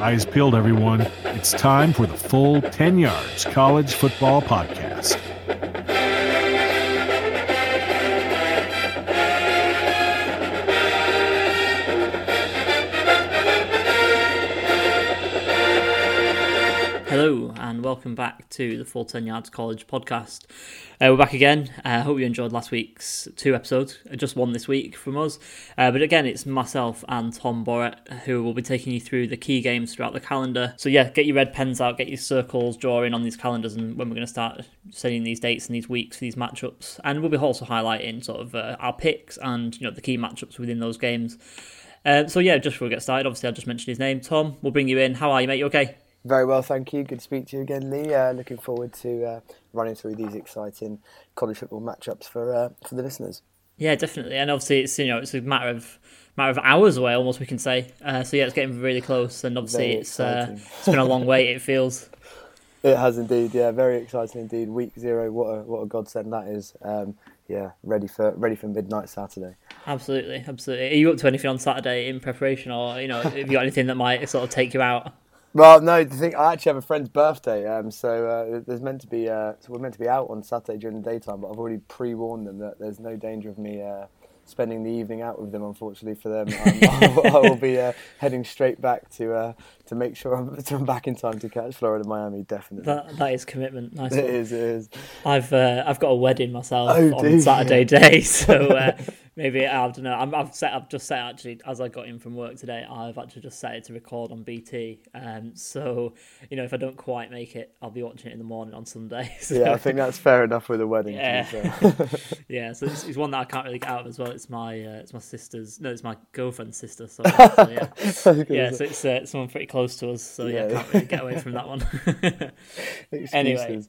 Eyes peeled, everyone. It's time for the full 10 Yards College Football Podcast. And welcome back to the Full 10 Yards College podcast. Uh, we're back again. I uh, hope you enjoyed last week's two episodes. Uh, just one this week from us. Uh, but again, it's myself and Tom Borrett who will be taking you through the key games throughout the calendar. So, yeah, get your red pens out, get your circles, drawing on these calendars, and when we're going to start setting these dates and these weeks for these matchups. And we'll be also highlighting sort of uh, our picks and you know the key matchups within those games. Uh, so, yeah, just before we get started, obviously, I just mentioned his name. Tom, we'll bring you in. How are you, mate? You okay? Very well, thank you. Good to speak to you again, Lee. Uh, looking forward to uh, running through these exciting college football matchups for uh, for the listeners. Yeah, definitely, and obviously it's you know it's a matter of matter of hours away, almost we can say. Uh, so yeah, it's getting really close, and obviously it's uh, it's been a long wait. It feels. It has indeed, yeah, very exciting indeed. Week zero, what a what a godsend that is. Um, yeah, ready for ready for midnight Saturday. Absolutely, absolutely. Are you up to anything on Saturday in preparation, or you know, have you got anything that might sort of take you out? Well, no, the thing I actually have a friend's birthday, um, so uh, there's meant to be uh, so we're meant to be out on Saturday during the daytime, but I've already pre-warned them that there's no danger of me uh, spending the evening out with them. Unfortunately for them, I will be uh, heading straight back to uh, to make sure I'm, I'm, back in time to catch Florida Miami. Definitely, that that is commitment. Nice. It is, It is. I've uh, I've got a wedding myself oh, on Saturday day, so maybe I don't know. i have set. I've just set actually as I got in from work today. I've actually just set it to record on BT. Um, so you know, if I don't quite make it, I'll be watching it in the morning on Sunday. So. Yeah, I think that's fair enough with a wedding. Yeah, yeah. So it's, it's, one that I can't really get out of as well. It's my uh, it's my sister's. No, it's my girlfriend's sister. So, so yeah, yeah. So it's uh, someone pretty close to us. So yeah, yeah can't really get away from that one. anyway,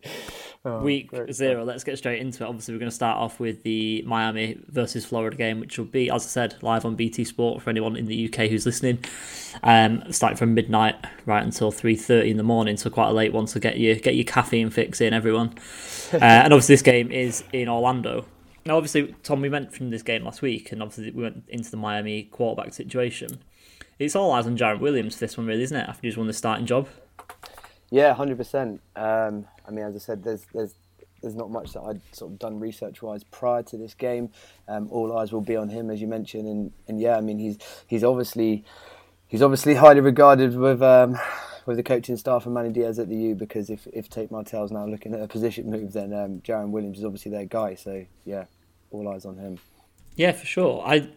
oh, week zero. Let's get straight into it. Obviously, we're going to start off with the Miami versus Florida game, which will be, as I said, live on BT Sport for anyone in the UK who's listening. Um, starting from midnight right until three thirty in the morning, so quite a late one. So get your get your caffeine fix in, everyone. uh, and obviously, this game is in Orlando. Now, obviously, Tom, we mentioned this game last week, and obviously we went into the Miami quarterback situation. It's all eyes on Jarren Williams for this one, really, isn't it? After he's won the starting job. Yeah, hundred um, percent. I mean, as I said, there's there's there's not much that I'd sort of done research wise prior to this game. Um, all eyes will be on him, as you mentioned, and, and yeah, I mean he's he's obviously he's obviously highly regarded with um, with the coaching staff and Manny Diaz at the U because if if Tate Martell's now looking at a position move, then um, Jarren Williams is obviously their guy. So yeah, all eyes on him. Yeah, for sure. I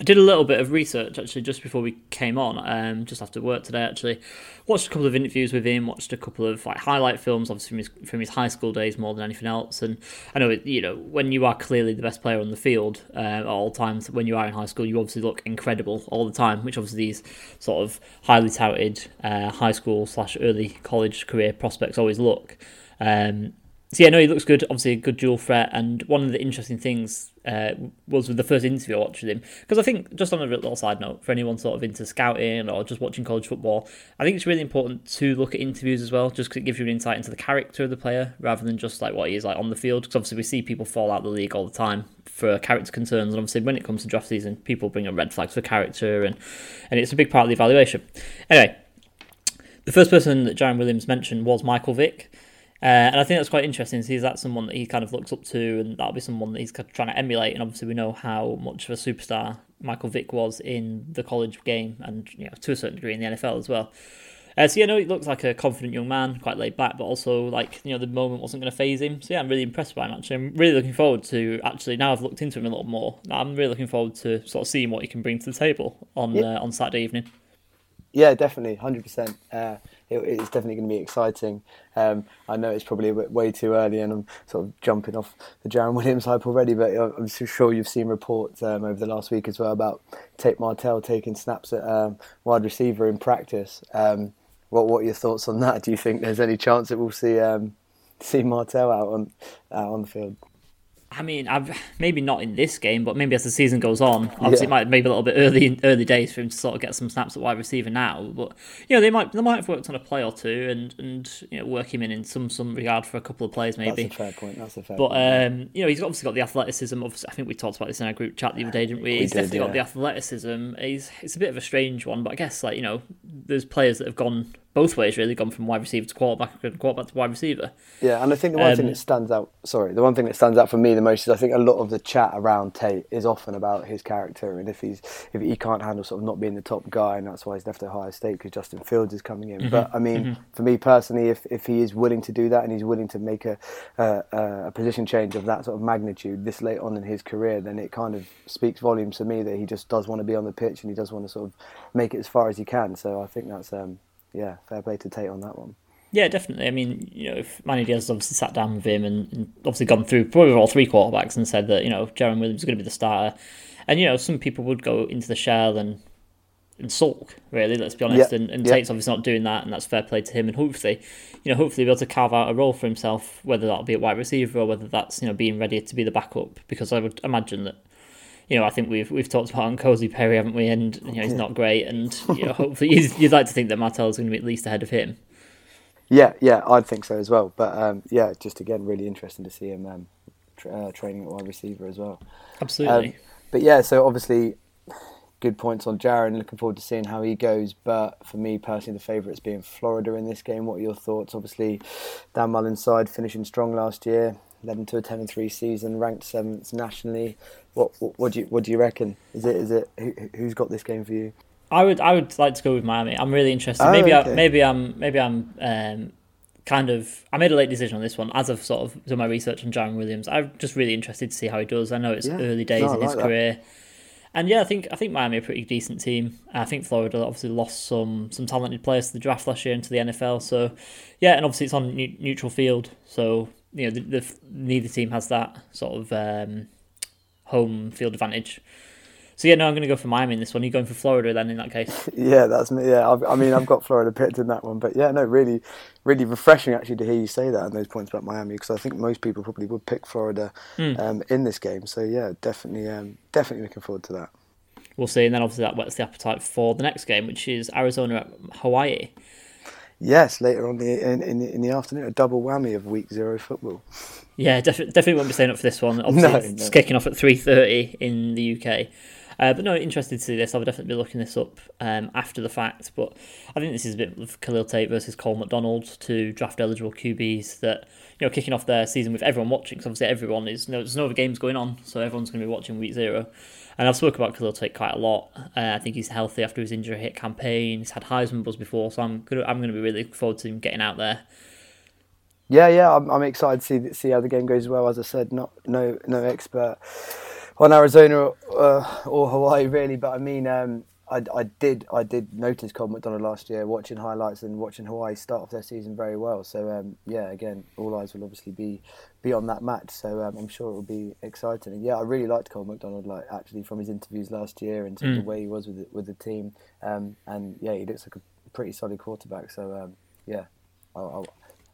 I did a little bit of research actually just before we came on, um, just after work today. Actually, watched a couple of interviews with him, watched a couple of like highlight films, obviously from his from his high school days more than anything else. And I know it, you know when you are clearly the best player on the field uh, at all times, when you are in high school, you obviously look incredible all the time. Which obviously these sort of highly touted uh, high school slash early college career prospects always look. Um, so yeah, no, he looks good. Obviously, a good dual threat. And one of the interesting things uh, was the first interview I watched with him, because I think just on a little side note for anyone sort of into scouting or just watching college football, I think it's really important to look at interviews as well, just because it gives you an insight into the character of the player rather than just like what he is like on the field. Because obviously we see people fall out of the league all the time for character concerns, and obviously when it comes to draft season, people bring up red flags for character, and and it's a big part of the evaluation. Anyway, the first person that Jarren Williams mentioned was Michael Vick. Uh, and I think that's quite interesting. See, is that someone that he kind of looks up to, and that'll be someone that he's kind of trying to emulate. And obviously, we know how much of a superstar Michael Vick was in the college game, and you know to a certain degree in the NFL as well. Uh, so yeah, no, he looks like a confident young man, quite laid back, but also like you know the moment wasn't going to faze him. So yeah, I'm really impressed by him. Actually, I'm really looking forward to actually now I've looked into him a little more. I'm really looking forward to sort of seeing what he can bring to the table on uh, on Saturday evening. Yeah, definitely, hundred uh, percent. It, it's definitely going to be exciting. Um, I know it's probably a bit way too early, and I'm sort of jumping off the Jarren Williams hype already. But I'm sure you've seen reports um, over the last week as well about Tate Martell taking snaps at um, wide receiver in practice. Um, what What are your thoughts on that? Do you think there's any chance that we'll see um, see Martell out on out on the field? I mean, I've, maybe not in this game, but maybe as the season goes on. Obviously, yeah. it might maybe a little bit early early days for him to sort of get some snaps at wide receiver now. But you know, they might they might have worked on a play or two and and you know work him in in some some regard for a couple of plays maybe. That's a fair point. That's a fair. But point. um, you know, he's obviously got the athleticism. Obviously, I think we talked about this in our group chat the other day, didn't we? we he's did, definitely yeah. got the athleticism. He's it's a bit of a strange one, but I guess like you know, there's players that have gone both ways really, gone from wide receiver to quarterback and quarterback to wide receiver. Yeah, and I think the one um, thing that stands out, sorry, the one thing that stands out for me the most is I think a lot of the chat around Tate is often about his character and if he's if he can't handle sort of not being the top guy and that's why he's left at Ohio State because Justin Fields is coming in. Mm-hmm, but I mean, mm-hmm. for me personally, if, if he is willing to do that and he's willing to make a, a, a position change of that sort of magnitude this late on in his career, then it kind of speaks volumes to me that he just does want to be on the pitch and he does want to sort of make it as far as he can. So I think that's um, yeah, fair play to Tate on that one. Yeah, definitely. I mean, you know, if Manny Diaz has obviously sat down with him and, and obviously gone through probably all three quarterbacks and said that, you know, Jarren Williams is going to be the starter. And, you know, some people would go into the shell and and sulk, really, let's be honest. Yeah. And, and yeah. Tate's obviously not doing that, and that's fair play to him. And hopefully, you know, hopefully he'll be able to carve out a role for himself, whether that'll be a wide receiver or whether that's, you know, being ready to be the backup. Because I would imagine that you know, I think we've we've talked about N'Kosi Perry, haven't we? And you know, he's not great, and you know, hopefully, you'd like to think that Martell's going to be at least ahead of him. Yeah, yeah, I'd think so as well. But um, yeah, just again, really interesting to see him um, tra- uh, training at wide receiver as well. Absolutely. Um, but yeah, so obviously, good points on Jarren. Looking forward to seeing how he goes. But for me personally, the favourites being Florida in this game. What are your thoughts? Obviously, Dan Mullen's side finishing strong last year led to a ten and three season, ranked seventh nationally. What, what, what do you what do you reckon? Is it is it who, who's got this game for you? I would I would like to go with Miami. I'm really interested. Oh, maybe okay. I, maybe I'm maybe I'm um, kind of I made a late decision on this one as I've sort of done my research on Jarren Williams. I'm just really interested to see how he does. I know it's yeah. early days no, in like his that. career. And yeah, I think I think Miami are a pretty decent team. I think Florida obviously lost some some talented players to the draft last year into the NFL. So yeah, and obviously it's on neutral field. So you know, the, the, neither team has that sort of um, home field advantage. So yeah, no, I'm going to go for Miami in this one. Are you going for Florida then in that case? yeah, that's me. Yeah, I've, i mean, I've got Florida picked in that one, but yeah, no, really, really refreshing actually to hear you say that and those points about Miami because I think most people probably would pick Florida mm. um, in this game. So yeah, definitely, um, definitely looking forward to that. We'll see, and then obviously that whets the appetite for the next game, which is Arizona at Hawaii. Yes, later on the, in, in, in the afternoon, a double whammy of week zero football. Yeah, def- definitely won't be staying up for this one. Obviously, no, it's no. kicking off at three thirty in the UK. Uh, but no, interested to see this. I'll definitely be looking this up um, after the fact. But I think this is a bit of Khalil Tate versus Cole McDonald, two draft eligible QBs that you know kicking off their season with everyone watching. Because obviously everyone is no, there's no other games going on, so everyone's going to be watching week zero. And I've spoken about Tate quite a lot. Uh, I think he's healthy after his injury hit campaign. He's had Heisman buzz before, so I'm gonna I'm gonna be really looking forward to him getting out there. Yeah, yeah, I'm, I'm excited to see see how the game goes. As well, as I said, not no no expert on Arizona uh, or Hawaii really, but I mean, um, I, I did I did notice Cole McDonald last year watching highlights and watching Hawaii start off their season very well. So um, yeah, again, all eyes will obviously be be on that match. So um, I'm sure it will be exciting. And yeah, I really liked Cole McDonald, like actually from his interviews last year and mm. the way he was with the, with the team. Um, and yeah, he looks like a pretty solid quarterback. So um, yeah, I'll, I'll,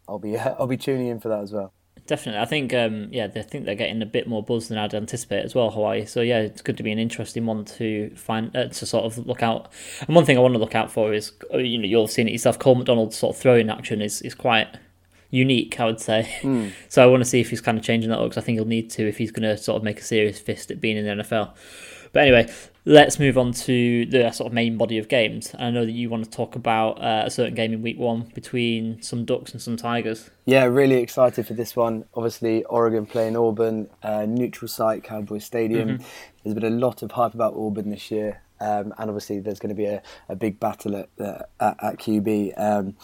I'll be I'll be tuning in for that as well. Definitely, I think um, yeah, I think they're getting a bit more buzz than I'd anticipate as well. Hawaii, so yeah, it's good to be an interesting one to find uh, to sort of look out. And one thing I want to look out for is uh, you know you'll have seen it yourself. Cole McDonald's sort of throwing action is is quite unique, I would say. Mm. So I want to see if he's kind of changing that because I think he'll need to if he's going to sort of make a serious fist at being in the NFL. But anyway, let's move on to the sort of main body of games. I know that you want to talk about uh, a certain game in week one between some Ducks and some Tigers. Yeah, really excited for this one. Obviously, Oregon playing Auburn, uh, neutral site, Cowboy Stadium. Mm-hmm. There's been a lot of hype about Auburn this year. Um, and obviously, there's going to be a, a big battle at, uh, at, at, QB. Um,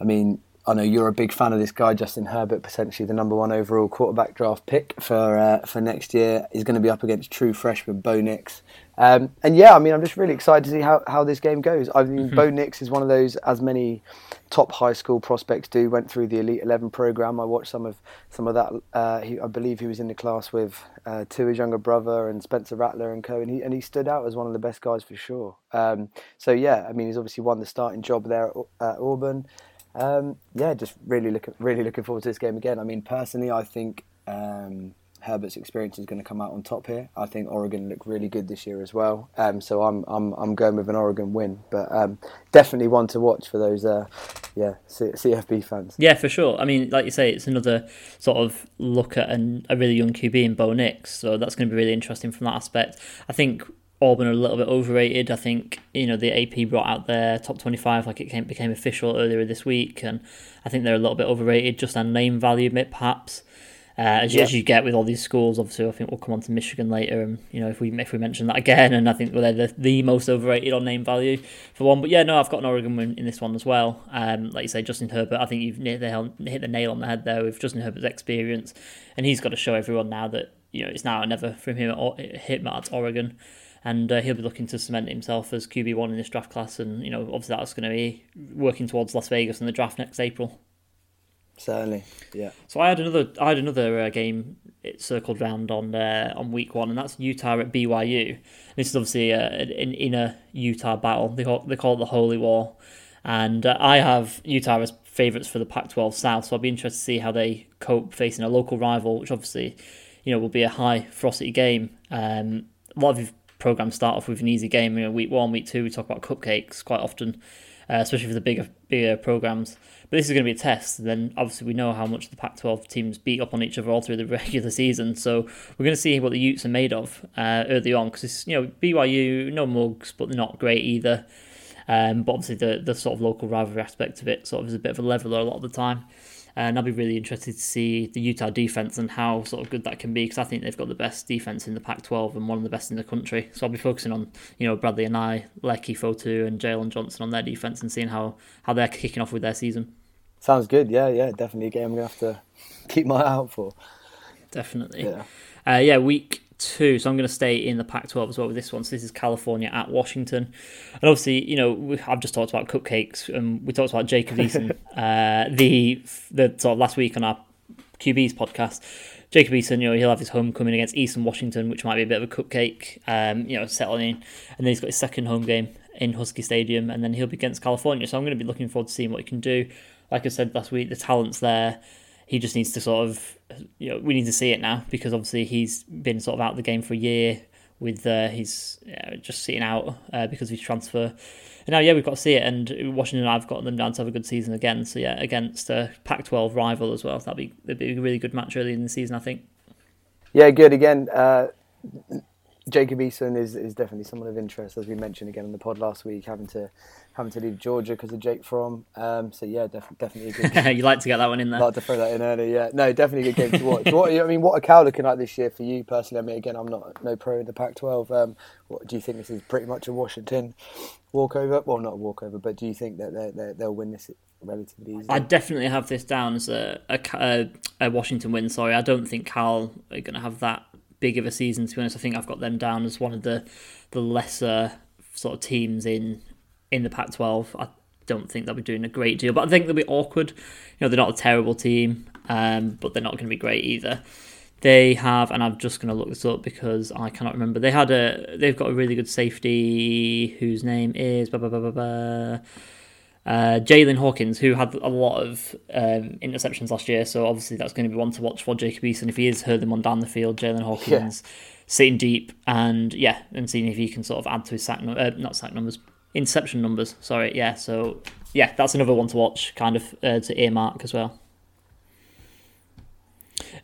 I mean, I know you're a big fan of this guy, Justin Herbert, potentially the number one overall quarterback draft pick for uh, for next year. He's going to be up against true freshman Bo Nix. Um, and yeah, I mean, I'm just really excited to see how, how this game goes. I mean, mm-hmm. Bo Nix is one of those, as many top high school prospects do, went through the Elite 11 program. I watched some of some of that. Uh, he, I believe he was in the class with uh, Tua's younger brother and Spencer Rattler and co. And he, and he stood out as one of the best guys for sure. Um, so yeah, I mean, he's obviously won the starting job there at, at Auburn um, yeah, just really looking really looking forward to this game again. I mean, personally, I think um, Herbert's experience is going to come out on top here. I think Oregon look really good this year as well. Um, so I'm I'm I'm going with an Oregon win, but um, definitely one to watch for those uh, yeah C- CFB fans. Yeah, for sure. I mean, like you say, it's another sort of look at an, a really young QB in Bo Nix, so that's going to be really interesting from that aspect. I think Auburn are a little bit overrated. I think you know the AP brought out their top twenty-five like it came, became official earlier this week, and I think they're a little bit overrated just on name value, perhaps. Uh, as, yeah. as, you get with all these schools, obviously, I think we'll come on to Michigan later, and you know if we if we mention that again, and I think well, they're the, the most overrated on name value for one. But yeah, no, I've got an Oregon win in this one as well. Um, like you say, Justin Herbert, I think you've hit the, hit the nail on the head there with Justin Herbert's experience, and he's got to show everyone now that you know it's now or never from him at him at Oregon and uh, he'll be looking to cement himself as QB one in this draft class. And you know, obviously that's going to be working towards Las Vegas in the draft next April. Certainly, yeah. So I had another, I had another uh, game. It circled round on uh, on week one, and that's Utah at BYU. This is obviously uh, an inner Utah battle. They call they call it the Holy War, and uh, I have Utah as favourites for the Pac-12 South. So I'll be interested to see how they cope facing a local rival, which obviously, you know, will be a high ferocity game. Um, a lot of programs start off with an easy game. You know, week one, week two, we talk about cupcakes quite often, uh, especially for the bigger bigger programs. But this is going to be a test. And then obviously we know how much the Pac-12 teams beat up on each other all through the regular season. So we're going to see what the Utes are made of uh, early on because you know BYU no mugs, but they're not great either. Um, but obviously the the sort of local rivalry aspect of it sort of is a bit of a leveler a lot of the time. And I'll be really interested to see the Utah defense and how sort of good that can be because I think they've got the best defense in the Pac-12 and one of the best in the country. So I'll be focusing on you know Bradlee Anae, Leki Fotu, and Jaylon Johnson on their defense and seeing how how they're kicking off with their season. Sounds good. Yeah, yeah, definitely a game I'm gonna have to keep my eye out for. Definitely. Yeah. Uh, yeah, week two. So I'm going to stay in the Pac-12 as well with this one. So this is California at Washington, and obviously, you know, we, I've just talked about cupcakes, and we talked about Jacob Eason uh, the the sort of last week on our QB's podcast. Jacob Eason, you know, he'll have his homecoming against Eastern Washington, which might be a bit of a cupcake, um, you know, settling in, and then he's got his second home game in Husky Stadium, and then he'll be against California. So I'm going to be looking forward to seeing what he can do. Like I said last week, the talent's there he just needs to sort of, you know, we need to see it now because obviously he's been sort of out of the game for a year with uh, he's just sitting out uh, because of his transfer. And now, yeah, we've got to see it. And Washington, I've got them down to have a good season again. So yeah, against a Pac-12 rival as well. That'd be that'd be a really good match early in the season, I think. Yeah, good. Again, uh, Jacob Eason is, is definitely someone of interest, as we mentioned again in the pod last week, having to having to leave Georgia because of Jake Fromm. Um, so yeah, def- definitely a good. you like to get that one in there. Like to throw that in early. Yeah, no, definitely a good game to watch. what I mean, what a Cal looking like this year for you personally? I mean, again, I'm not no pro in the Pac-12. Um, what do you think? This is pretty much a Washington walkover. Well, not a walkover, but do you think that they they'll win this relatively easily? I definitely have this down as a, a, a Washington win. Sorry, I don't think Cal are going to have that big of a season. To be honest, I think I've got them down as one of the the lesser sort of teams in in the Pac-12. I don't think they'll be doing a great deal, but I think they'll be awkward. You know, they're not a terrible team, um, but they're not going to be great either. They have, and I'm just going to look this up because I cannot remember. They had a, they've got a really good safety whose name is blah, blah, blah, blah, blah. Uh, Jaylinn Hawkins, who had a lot of um, interceptions last year, so obviously that's going to be one to watch for Jacob Eason. If he is heard them on down the field, Jaylinn Hawkins yeah. sitting deep and yeah, and seeing if he can sort of add to his sack, uh, not sack numbers, interception numbers. Sorry, yeah. So yeah, that's another one to watch, kind of uh, to earmark as well.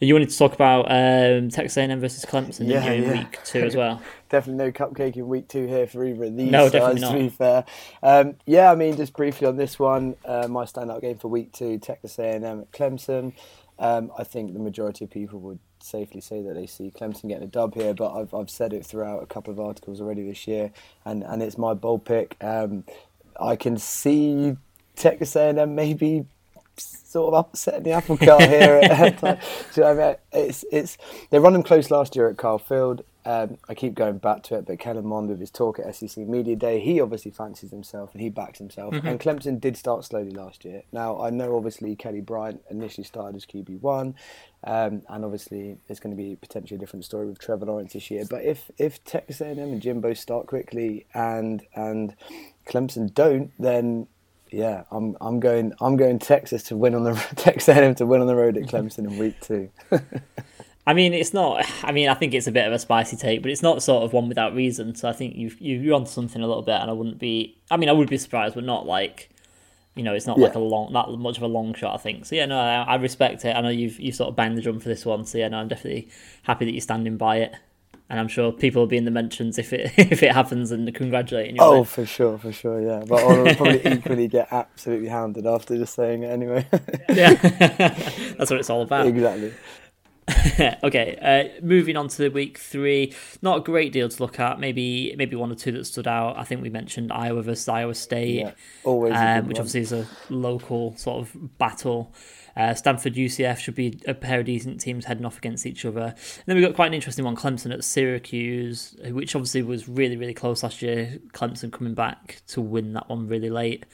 You wanted to talk about um, Texas A&M versus Clemson yeah, in yeah. week two as well. definitely no cupcake in week two here for either of these no, sides, to be fair. Um, yeah, I mean, just briefly on this one, uh, my standout game for week two, Texas A&M at Clemson. Um, I think the majority of people would safely say that they see Clemson getting a dub here, but I've, I've said it throughout a couple of articles already this year, and, and it's my bold pick. Um, I can see Texas A&M maybe sort of upsetting the apple cart here. so, I mean, it's it's they run them close last year at Kyle Field. Um, I keep going back to it, but Kellen Mond with his talk at SEC Media Day, he obviously fancies himself and he backs himself. Mm-hmm. And Clemson did start slowly last year. Now I know obviously Kelly Bryant initially started as QB one, um, and obviously there's going to be potentially a different story with Trevor Lawrence this year. But if if Texas A&M and Jimbo start quickly and and Clemson don't, then yeah, I'm I'm going I'm going Texas to win on the Texas A&M to win on the road at Clemson in week two. I mean, it's not. I mean, I think it's a bit of a spicy take, but it's not sort of one without reason. So I think you've you're onto something a little bit, and I wouldn't be. I mean, I would be surprised, but not like, you know, it's not Yeah. like a long, not much of a long shot. I think. So yeah, no, I, I respect it. I know you've you sort of banged the drum for this one. So yeah, no, I'm definitely happy that you're standing by it, and I'm sure people will be in the mentions if it if it happens and congratulating you. Oh, for sure, for sure, yeah. But I'll probably equally get absolutely hounded after just saying it anyway. yeah, that's what it's all about. exactly. okay, uh, moving on to the week three. Not a great deal to look at. Maybe maybe one or two that stood out. I think we mentioned Iowa versus Iowa State, Yeah, always. um, which one. obviously is a local sort of battle. Uh, Stanford UCF should be a pair of decent teams heading off against each other. And then we got quite an interesting one, Clemson at Syracuse, which obviously was really really close last year. Clemson coming back to win that one really late.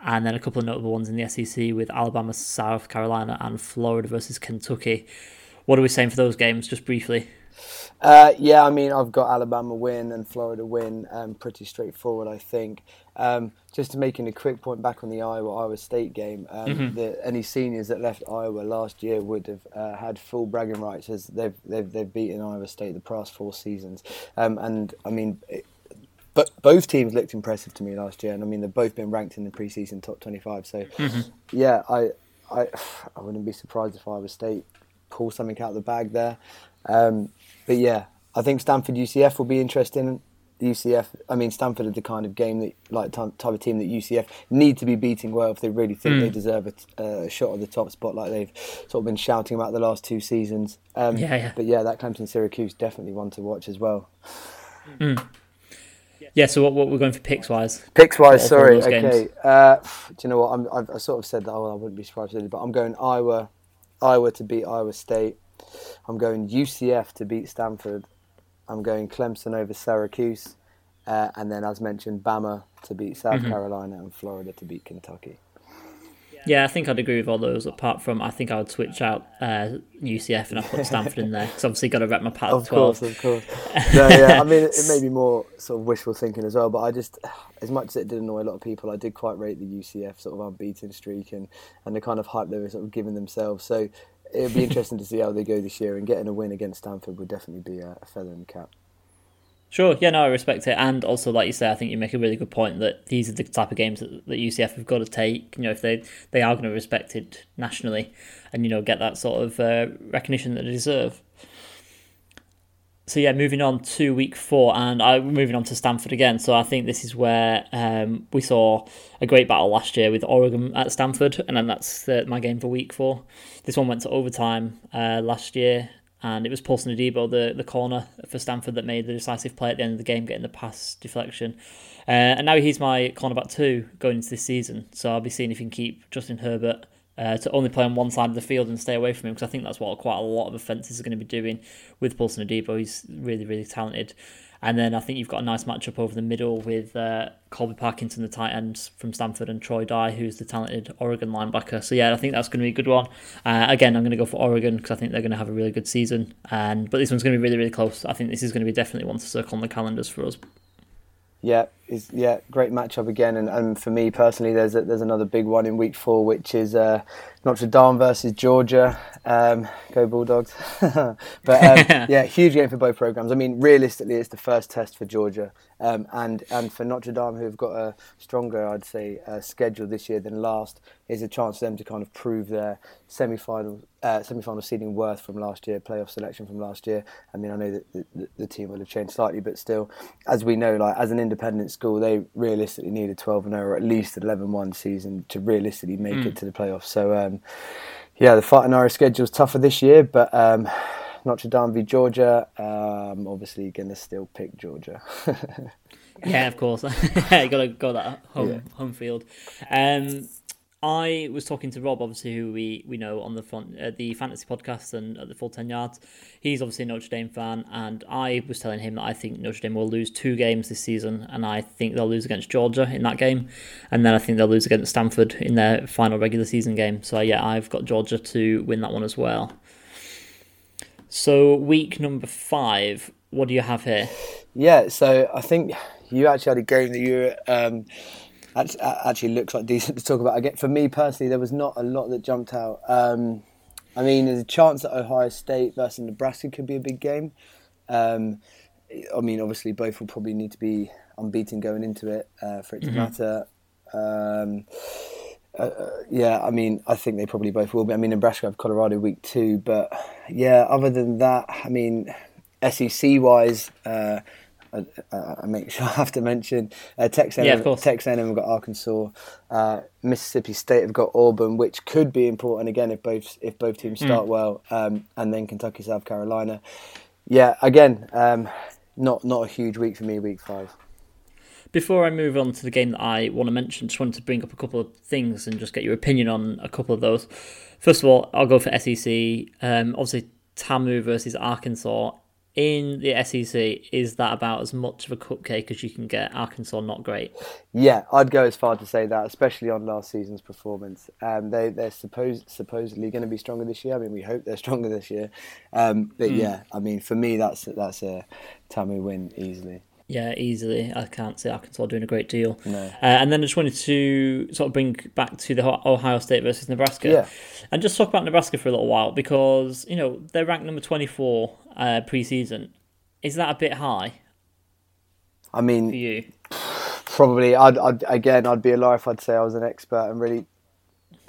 And then a couple of notable ones in the SEC with Alabama, South Carolina, and Florida versus Kentucky. What are we saying for those games, just briefly? Uh, yeah, I mean, I've got Alabama win and Florida win. Um, pretty straightforward, I think. Um, just to making a quick point back on the Iowa Iowa State game, um, the, any seniors that left Iowa last year would have uh, had full bragging rights as they've they've they've beaten Iowa State the past four seasons. Um, and I mean. It, but both teams looked impressive to me last year, and I mean they've both been ranked in the preseason top twenty-five. So, yeah, I, I, I wouldn't be surprised if Iowa State pull something out of the bag there. Um, but yeah, I think Stanford UCF will be interesting. UCF, I mean Stanford are the kind of game that, like type of team that UCF need to be beating well if they really think they deserve a, shot at the top spot, like they've sort of been shouting about the last two seasons. Um, Yeah, yeah. But yeah, that Clemson Syracuse definitely one to watch as well. Yeah, so what, what we're going for picks wise? Picks wise, sorry. Okay. Uh, do you know what? I'm, I've I sort of said that. Oh, I wouldn't be surprised, but I'm going Iowa, Iowa to beat Iowa State. I'm going UCF to beat Stanford. I'm going Clemson over Syracuse, uh, and then as mentioned, Bama to beat South Mm-hmm. Carolina and Florida to beat Kentucky. Yeah, I think I'd agree with all those. Apart from, I think I would switch out uh, UCF and I put Stanford in there because obviously got to rep my Pac-12. Of course, of course. No, yeah, I mean, it, may be more sort of wishful thinking as well, but I just, as much as it did annoy a lot of people, I did quite rate the UCF sort of unbeaten streak and, and the kind of hype they were sort of giving themselves. So it'd be interesting to see how they go this year, and getting a win against Stanford would definitely be a, a feather in the cap. Sure, yeah, no, I respect it, and also, like you say, I think you make a really good point that these are the type of games that, that UCF have got to take. You know, if they they are going to be respected nationally, and you know, get that sort of uh, recognition that they deserve. So yeah, moving on to week four, and I'm moving on to Stanford again. So I think this is where um, we saw a great battle last year with Oregon at Stanford, and then that's my game for week four. This one went to overtime uh, last year, and it was Paulson Adebo, the the corner for Stanford, that made the decisive play at the end of the game, getting the pass deflection. Uh, and now he's my cornerback two going into this season. So I'll be seeing if he can keep Justin Herbert uh, to only play on one side of the field and stay away from him because I think that's what quite a lot of offences are going to be doing with Paulson Adebo. He's really, really talented. And then I think you've got a nice matchup over the middle with uh, Colby Parkinson, the tight end from Stanford, and Troy Dye, who's the talented Oregon linebacker. So yeah, I think that's going to be a good one. Uh, again, I'm going to go for Oregon because I think they're going to have a really good season. And but this one's going to be really, really close. I think this is going to be definitely one to circle on the calendars for us. Yeah, is yeah, great matchup again, and, and for me personally, there's a, there's another big one in week four, which is uh, Notre Dame versus Georgia. Um, go Bulldogs! but um, yeah, huge game for both programs. I mean, realistically, it's the first test for Georgia, um, and and for Notre Dame, who've got a stronger, I'd say, uh, schedule this year than last, is a chance for them to kind of prove their semi-final uh, semi-final seeding worth from last year, playoff selection from last year. I mean, I know that the, the, the team will have changed slightly, but still, as we know, like as an independent school, they realistically need a 12 and 0 or at least 11-1 season to realistically make it to the playoffs. So, um, yeah, the Fighting Irish schedule is tougher this year, but um, Notre Dame v Georgia, um, obviously going to still pick Georgia. Yeah, of course. you got to go that home Yeah. home field. Um, I was talking to Rob, obviously, who we, we know on the front uh, the fantasy podcast and at the full ten yards. He's obviously a Notre Dame fan, and I was telling him that I think Notre Dame will lose two games this season, and I think they'll lose against Georgia in that game, and then I think they'll lose against Stanford in their final regular season game. So yeah, I've got Georgia to win that one as well. So week number five, what do you have here? Yeah, so I think you actually had a game that you um, actually looks like decent to talk about. Again, for me personally, there was not a lot that jumped out. Um, I mean, there's a chance that Ohio State versus Nebraska could be a big game. Um, I mean, obviously, both will probably need to be unbeaten going into it uh, for it to mm-hmm. matter. Um, uh, uh, yeah, I mean, I think they probably both will be. I mean, Nebraska have Colorado week two, but yeah, other than that, I mean, SEC wise, uh, I, I, make sure I have to mention uh, Texas. Yeah, Texas A&M have got Arkansas. Uh, Mississippi State have got Auburn, which could be important again if both if both teams hmm. start mm. well, um, and then Kentucky, South Carolina. Yeah, again, um, not not a huge week for me. Week five. Before I move on to the game that I want to mention, just wanted to bring up a couple of things and just get your opinion on a couple of those. First of all, I'll go for SEC. Um, obviously, TAMU versus Arkansas in the SEC, is that about as much of a cupcake as you can get? Arkansas not great. Yeah, I'd go as far to say that, especially on last season's performance. Um, they they're supposed supposedly going to be stronger this year. I mean, we hope they're stronger this year. Um, but mm. yeah, I mean, for me, that's that's a TAMU win easily. Yeah, easily. I can't see Arkansas doing a great deal. No. Uh, and then I just wanted to sort of bring back to the Ohio State versus Nebraska. Yeah. And just talk about Nebraska for a little while because, you know, they're ranked number 24 uh, preseason. Is that a bit high? I mean, for you? Probably. I'd, I'd, again, I'd be a liar if I'd say I was an expert and really.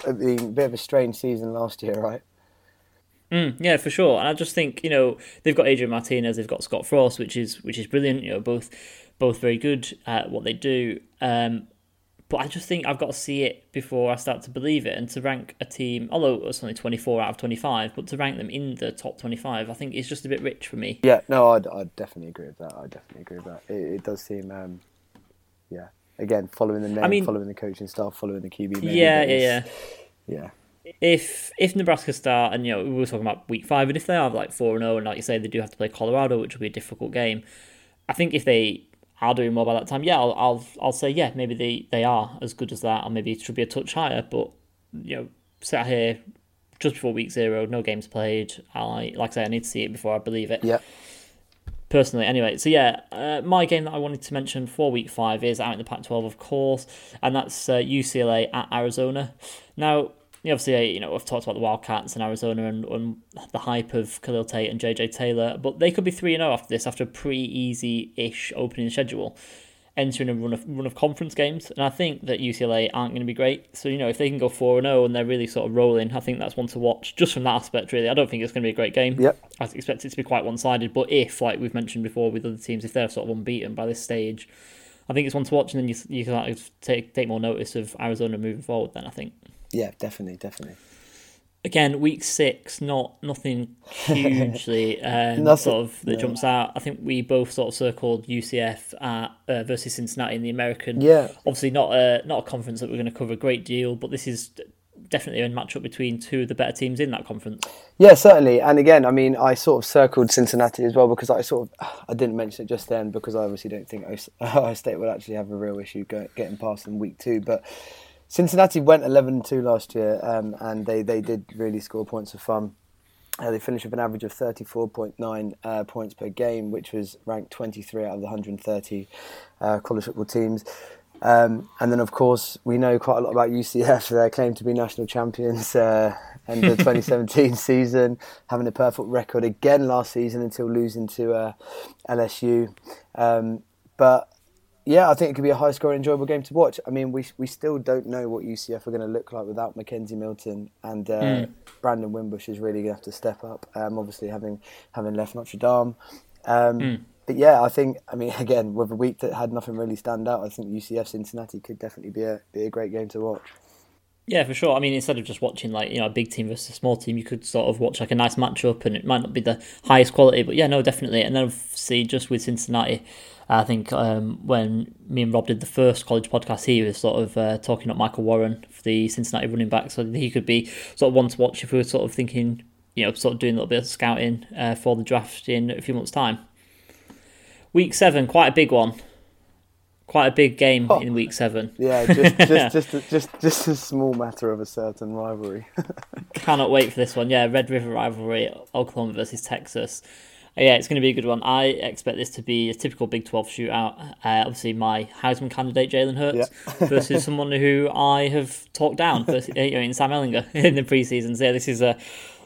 I mean, a bit of a strange season last year, right? Mm, yeah, for sure. And I just think you know they've got Adrian Martinez, they've got Scott Frost, which is which is brilliant. You know, both both very good at what they do. Um, but I just think I've got to see it before I start to believe it. And to rank a team, although it's only 24 out of 25, but to rank them in the top 25, I think it's just a bit rich for me. Yeah, no, I'd, I'd definitely agree with that. I definitely agree with that. It, it does seem, um, yeah, again, following the name, I mean, following the coaching staff, following the QB. Name, yeah, yeah, yeah. Yeah if if Nebraska start and you know we were talking about week five, and if they are like four and zero, oh, and like you say they do have to play Colorado, which will be a difficult game. I think if they are doing more by that time, yeah, I'll I'll, I'll say yeah, maybe they, they are as good as that, or maybe it should be a touch higher. But you know, sat here just before week zero, no games played. I like I say, I need to see it before I believe it. Yeah. Personally, anyway, so yeah, uh, my game that I wanted to mention for week five is out in the Pac 12, of course, and that's uh, UCLA at Arizona. Now, obviously, uh, you know, we've talked about the Wildcats in Arizona and, and the hype of Khalil Tate and JJ Taylor, but they could be 3 0 after this, after a pretty easy ish opening schedule, entering a run of, run of conference games. And I think that UCLA aren't going to be great. So, you know, if they can go 4 0 and they're really sort of rolling, I think that's one to watch just from that aspect, really. I don't think it's going to be a great game. Yep. I expect it to be quite one sided, but if, like we've mentioned before with other teams, if they're sort of unbeaten by this stage, I think it's one to watch, and then you you can take take more notice of Arizona moving forward. Then I think. Yeah, definitely, definitely. Again, week six, not nothing hugely um, nothing, sort of that no. jumps out. I think we both sort of circled UCF at, uh, versus Cincinnati in the American. Yeah, obviously not a not a conference that we're going to cover a great deal, but this is definitely a matchup between two of the better teams in that conference. Yeah, certainly. And again, I mean, I sort of circled Cincinnati as well because I sort of I didn't mention it just then because I obviously don't think Ohio State would actually have a real issue getting past in week two, but Cincinnati went 11 2 last year, um, and they, they did really score points for fun. Uh, they finished with an average of 34.9 uh, points per game, which was ranked 23 out of the 130 uh, college football teams. Um, and then, of course, we know quite a lot about UCF. They claim to be national champions uh, in the 2017 season, having a perfect record again last season until losing to uh, LSU. Um, but yeah, I think it could be a high scoring, enjoyable game to watch. I mean, we we still don't know what UCF are going to look like without McKenzie Milton and uh, mm. Brandon Wimbush is really going to have to step up. Um, obviously, having having left Notre Dame. Um, mm. But yeah, I think I mean again with a week that had nothing really stand out, I think UCF Cincinnati could definitely be a be a great game to watch. Yeah, for sure. I mean, instead of just watching like you know a big team versus a small team, you could sort of watch like a nice matchup, and it might not be the highest quality, but yeah, no, definitely. And then see just with Cincinnati, I think um, when me and Rob did the first college podcast, he was sort of uh, talking about Michael Warren for the Cincinnati running back. So he could be sort of one to watch if we were sort of thinking, you know, sort of doing a little bit of scouting uh, for the draft in a few months' time. Week seven, quite a big one. Quite a big game oh, in week seven. Yeah, just just, just, a, just just a small matter of a certain rivalry. Cannot wait for this one. Yeah, Red River rivalry, Oklahoma versus Texas. Yeah, it's going to be a good one. I expect this to be a typical Big 12 shootout. Uh, obviously, my Heisman candidate, Jalen Hurts, yeah. versus someone who I have talked down versus, you know, in Sam Ehlinger in the preseason. So, yeah, this is a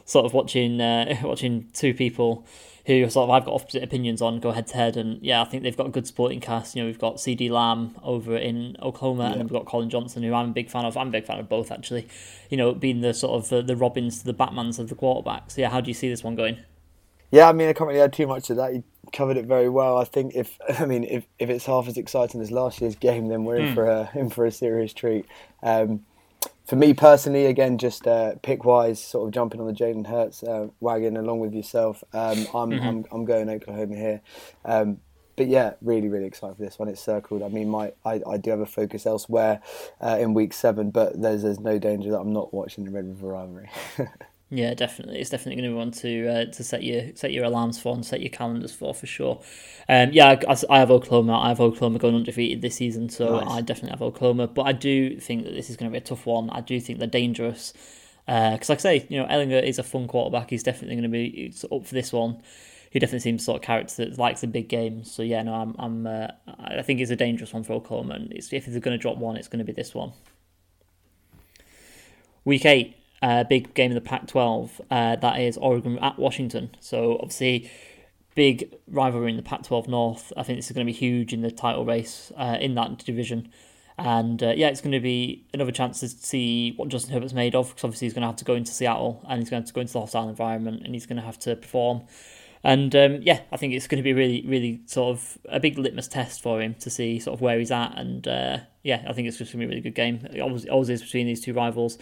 sort of watching uh, watching two people who sort of I've got opposite opinions on go head to head, and yeah, I think they've got a good sporting cast. You know, we've got CeeDee Lamb over in Oklahoma, yeah. and we've got Collin Johnson, who I'm a big fan of. I'm a big fan of both actually. You know, being the sort of the, the Robins to the Batmans of the quarterbacks. so, Yeah, how do you see this one going? Yeah, I mean, I can't really add too much to that. You covered it very well. I think if I mean if, if it's half as exciting as last year's game, then we're mm. in hmm. for a in for a serious treat. Um, for me personally, again, just uh, pick wise, sort of jumping on the Jalen Hurts uh, wagon along with yourself. Um, I'm, mm-hmm. I'm I'm going Oklahoma here. Um, but yeah, really, really excited for this one. It's circled. I mean, my I, I do have a focus elsewhere uh, in week seven, but there's there's no danger that I'm not watching the Red River rivalry. Yeah, definitely. It's definitely going to be one to uh, to set your set your alarms for and set your calendars for for sure. Um, yeah, I, I, have Oklahoma. I have Oklahoma going undefeated this season, so nice. I definitely have Oklahoma. But I do think that this is going to be a tough one. I do think they're dangerous because, uh, like I say, you know, Ehlinger is a fun quarterback. He's definitely going to be up for this one. He definitely seems sort of character that likes the big games. So yeah, no, I'm, I'm uh, I think it's a dangerous one for Oklahoma. And if they're going to drop one, it's going to be this one. Week eight, uh, big game in the Pac-12. Uh, that is Oregon at Washington. So obviously, big rivalry in the Pac-12 North. I think this is going to be huge in the title race uh, in that division. And uh, yeah, it's going to be another chance to see what Justin Herbert's made of. Because obviously, he's going to have to go into Seattle and he's going to, to go into the hostile environment and he's going to have to perform. And um, yeah, I think it's going to be really, really sort of a big litmus test for him to see sort of where he's at. And uh, yeah, I think it's just going to be a really good game. It always, always is between these two rivals.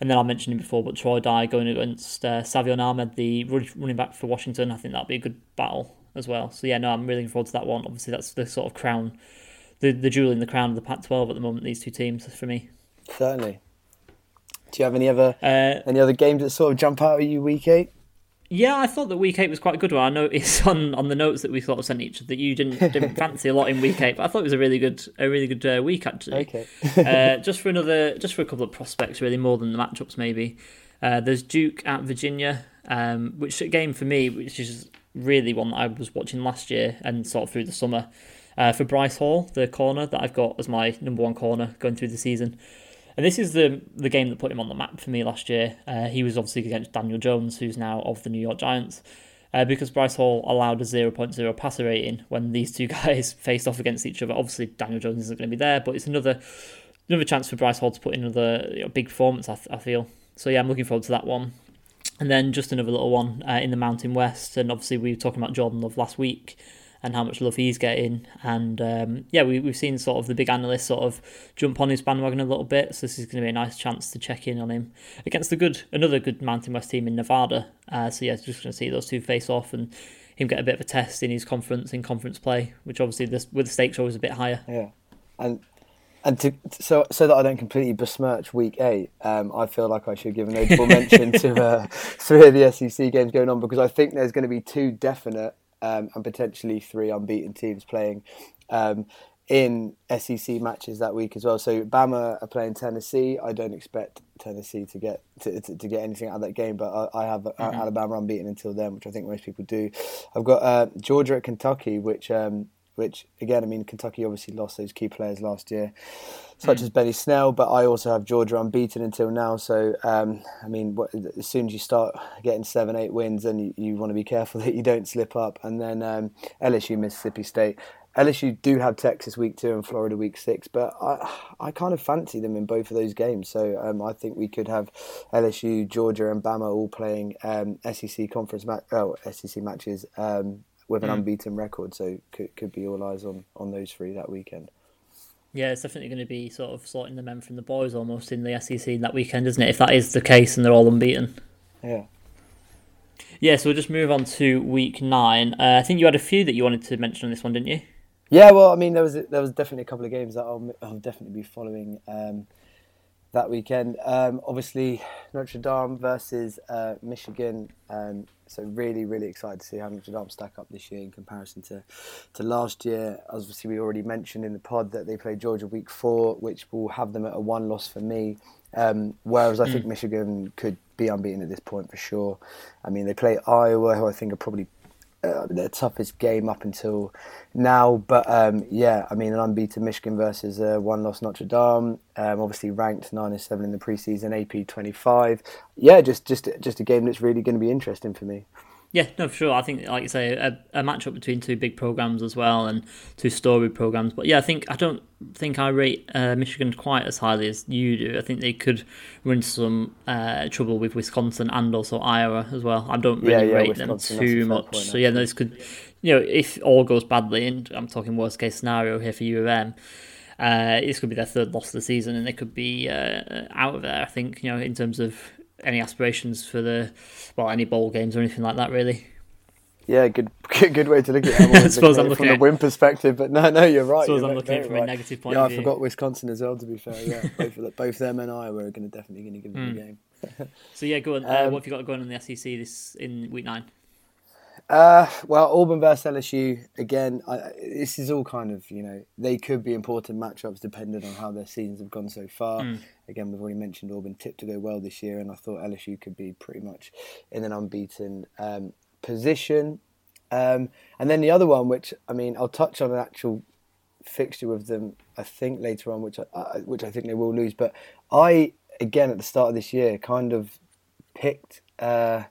And then I mentioned him before, but Troy Dye going against uh, Salvon Ahmed, the running back for Washington. I think that'll be a good battle as well. So yeah, no, I'm really looking forward to that one. Obviously, that's the sort of crown, the the jewel in the crown of the Pac-12 at the moment. These two teams for me. Certainly. Do you have any other uh, any other games that sort of jump out at you week eight? Yeah, I thought that week eight was quite a good one. I noticed on, on the notes that we sort of sent each other that you didn't didn't fancy a lot in week eight, but I thought it was a really good a really good uh, week actually. Okay. uh, just for another, just for a couple of prospects, really more than the matchups maybe. Uh, there's Duke at Virginia, um, which game for me, which is really one that I was watching last year and sort of through the summer. Uh, for Bryce Hall, the corner that I've got as my number one corner going through the season. And this is the the game that put him on the map for me last year. Uh, he was obviously against Daniel Jones, who's now of the New York Giants, uh, because Bryce Hall allowed a 0.0 passer rating when these two guys faced off against each other. Obviously, Daniel Jones isn't going to be there, but it's another another chance for Bryce Hall to put in another you know, big performance. I, I feel so. Yeah, I'm looking forward to that one. And then just another little one uh, in the Mountain West, and obviously we were talking about Jordan Love last week and how much love he's getting. And um, yeah, we, we've seen sort of the big analysts sort of jump on his bandwagon a little bit. So this is going to be a nice chance to check in on him against the good another good Mountain West team in Nevada. Uh, so yeah, just going to see those two face off and him get a bit of a test in his conference in conference play, which obviously this, with the stakes always a bit higher. Yeah, and and to, so so that I don't completely besmirch week eight, um, I feel like I should give a notable mention to uh, three of the SEC games going on because I think there's going to be two definite um, and potentially three unbeaten teams playing um, in SEC matches that week as well. So Bama are playing Tennessee. I don't expect Tennessee to get to, to, to get anything out of that game, but I, I have mm-hmm. Alabama unbeaten until then, which I think most people do. I've got uh, Georgia at Kentucky, which um, which again, I mean, Kentucky obviously lost those key players last year, such mm. as Benny Snell, but I also have Georgia unbeaten until now. So, um, I mean, what, as soon as you start getting seven, eight wins, then you, you, want to be careful that you don't slip up. And then um, LSU, Mississippi State. LSU do have Texas week two and Florida week six, but I I kind of fancy them in both of those games. So um, I think we could have LSU, Georgia, and Bama all playing um, SEC conference ma- oh, SEC matches um, with an mm. unbeaten record. So could could be all eyes on on those three that weekend. Yeah, it's definitely going to be sort of sorting the men from the boys almost in the SEC that weekend, isn't it? If that is the case and they're all unbeaten. Yeah. Yeah, so we'll just move on to week nine. Uh, I think you had a few that you wanted to mention on this one, didn't you? Yeah, well, I mean, there was there was definitely a couple of games that I'll, I'll definitely be following um, that weekend. Um, obviously, Notre Dame versus uh, Michigan. Um, so really, really excited to see how Notre Dame stack up this year in comparison to, to last year. Obviously, we already mentioned in the pod that they play Georgia week four, which will have them at a one loss for me. Um, whereas I mm. think Michigan could be unbeaten at this point for sure. I mean, they play Iowa, who I think are probably uh, toughest game up until now. But um, yeah, I mean, an unbeaten Michigan versus uh, one loss Notre Dame. Um, obviously ranked nine and seven in the preseason, AP twenty five. Yeah, just just just a game that's really going to be interesting for me. Yeah, no, for sure. I think, like you say, a, a matchup between two big programs as well and two story programs. But yeah, I think I don't think I rate uh, Michigan quite as highly as you do. I think they could run some uh, trouble with Wisconsin and also Iowa as well. I don't really yeah, yeah, rate Wisconsin, them too much. so yeah, this could, you know, if all goes badly, and I'm talking worst case scenario here for U of M. Uh, this could be their third loss of the season, and they could be uh, out of there. I think you know in terms of any aspirations for the well any bowl games or anything like that really. Yeah, good good way to look at it. I suppose I'm looking from a win perspective, but no, no, you're right. I suppose you're I'm looking at it from right. a negative point. Yeah, of view. I forgot Wisconsin as well. To be fair, yeah, both, the, both them and I were going to definitely going to give them mm. a game. so yeah, go on. Uh, um, what have you got going on the SEC this in week nine? Uh, well, Auburn versus LSU again. I, this is all kind of you know they could be important matchups depending on how their seasons have gone so far. Mm. Again, we've already mentioned Auburn tipped to go well this year, and I thought LSU could be pretty much in an unbeaten um, position. Um, and then the other one, which I mean, I'll touch on an actual fixture with them. I think later on, which I, which I think they will lose. But I again at the start of this year kind of picked. Uh,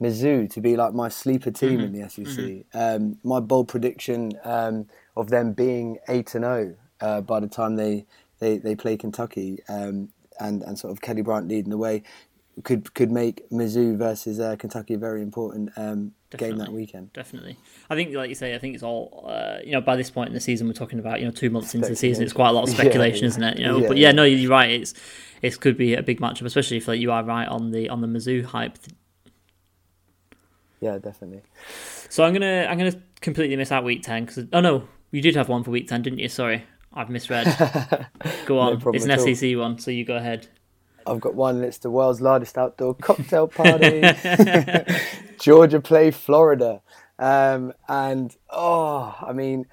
Mizzou to be like my sleeper team mm-hmm. in the SEC. Mm-hmm. Um, my bold prediction um, of them being eight and zero oh, uh, by the time they they, they play Kentucky um, and and sort of Kelly Bryant leading the way could could make Mizzou versus uh, Kentucky a very important um, game that weekend. Definitely, I think, like you say, I think it's all uh, you know. By this point in the season, we're talking about you know two months into the season. It's quite a lot of speculation, yeah, isn't it? You know, yeah, but yeah, yeah, no, you're right. It's it could be a big matchup, especially if like you are right on the on the Mizzou hype yeah, definitely. So I'm gonna I'm gonna completely miss out week ten because oh no, you did have one for week ten, didn't you? Sorry, I've misread. go on, no it's an SEC one, so you go ahead. I've got one. It's the world's largest outdoor cocktail party. Georgia play Florida, um, and oh, I mean,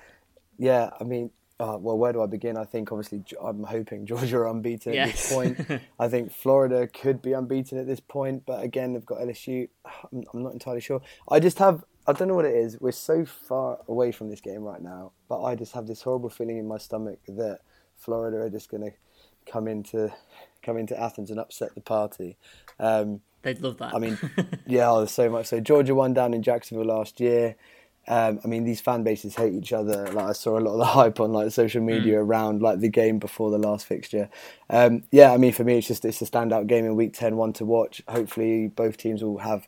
yeah, I mean, uh, well, where do I begin? I think obviously I'm hoping Georgia are unbeaten yes. at this point. I think Florida could be unbeaten at this point, but again, they've got LSU. I'm, I'm, not entirely sure. I just have I don't know what it is. We're so far away from this game right now, but I just have this horrible feeling in my stomach that Florida are just going to come into come into Athens and upset the party. Um, They'd love that. I mean, yeah, oh, so much so. Georgia won down in Jacksonville last year. Um, I mean, these fan bases hate each other. Like I saw a lot of the hype on like social mm. media mm. around like the game before the last fixture. Um, yeah, I mean, for me, it's just it's a standout game in Week Ten, one to watch. Hopefully, both teams will have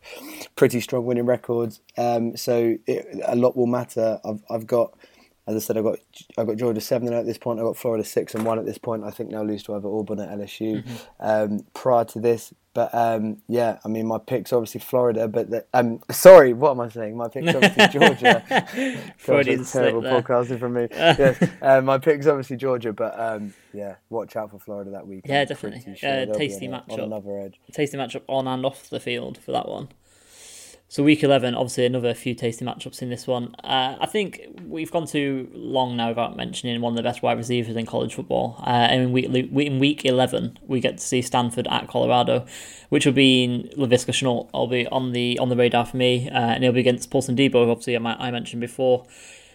pretty strong winning records. Um, so it, a lot will matter. I've I've got as I said, I've got I've got Georgia seven at this point. I've got Florida six and one at this point. I think they'll lose to either Auburn or LSU. Mm-hmm. Um, prior to this, but um, yeah, I mean, my pick's obviously Florida. But the, um, sorry, what am I saying? My pick's obviously Georgia. Gosh, terrible podcasting from me. yes, uh, my pick's obviously Georgia, but um, yeah, watch out for Florida that week. Yeah, definitely. Sure uh, tasty matchup. On another edge. Tasty matchup on and off the field for that one. So week eleven, obviously another few tasty matchups in this one. Uh, I think we've gone too long now without mentioning one of the best wide receivers in college football. Uh, and in week in week eleven, we get to see Stanford at Colorado, which will be in Laviska Shenault. I'll be on the on the radar for me, uh, and he'll be against Paulson Adebo, obviously I, I mentioned before.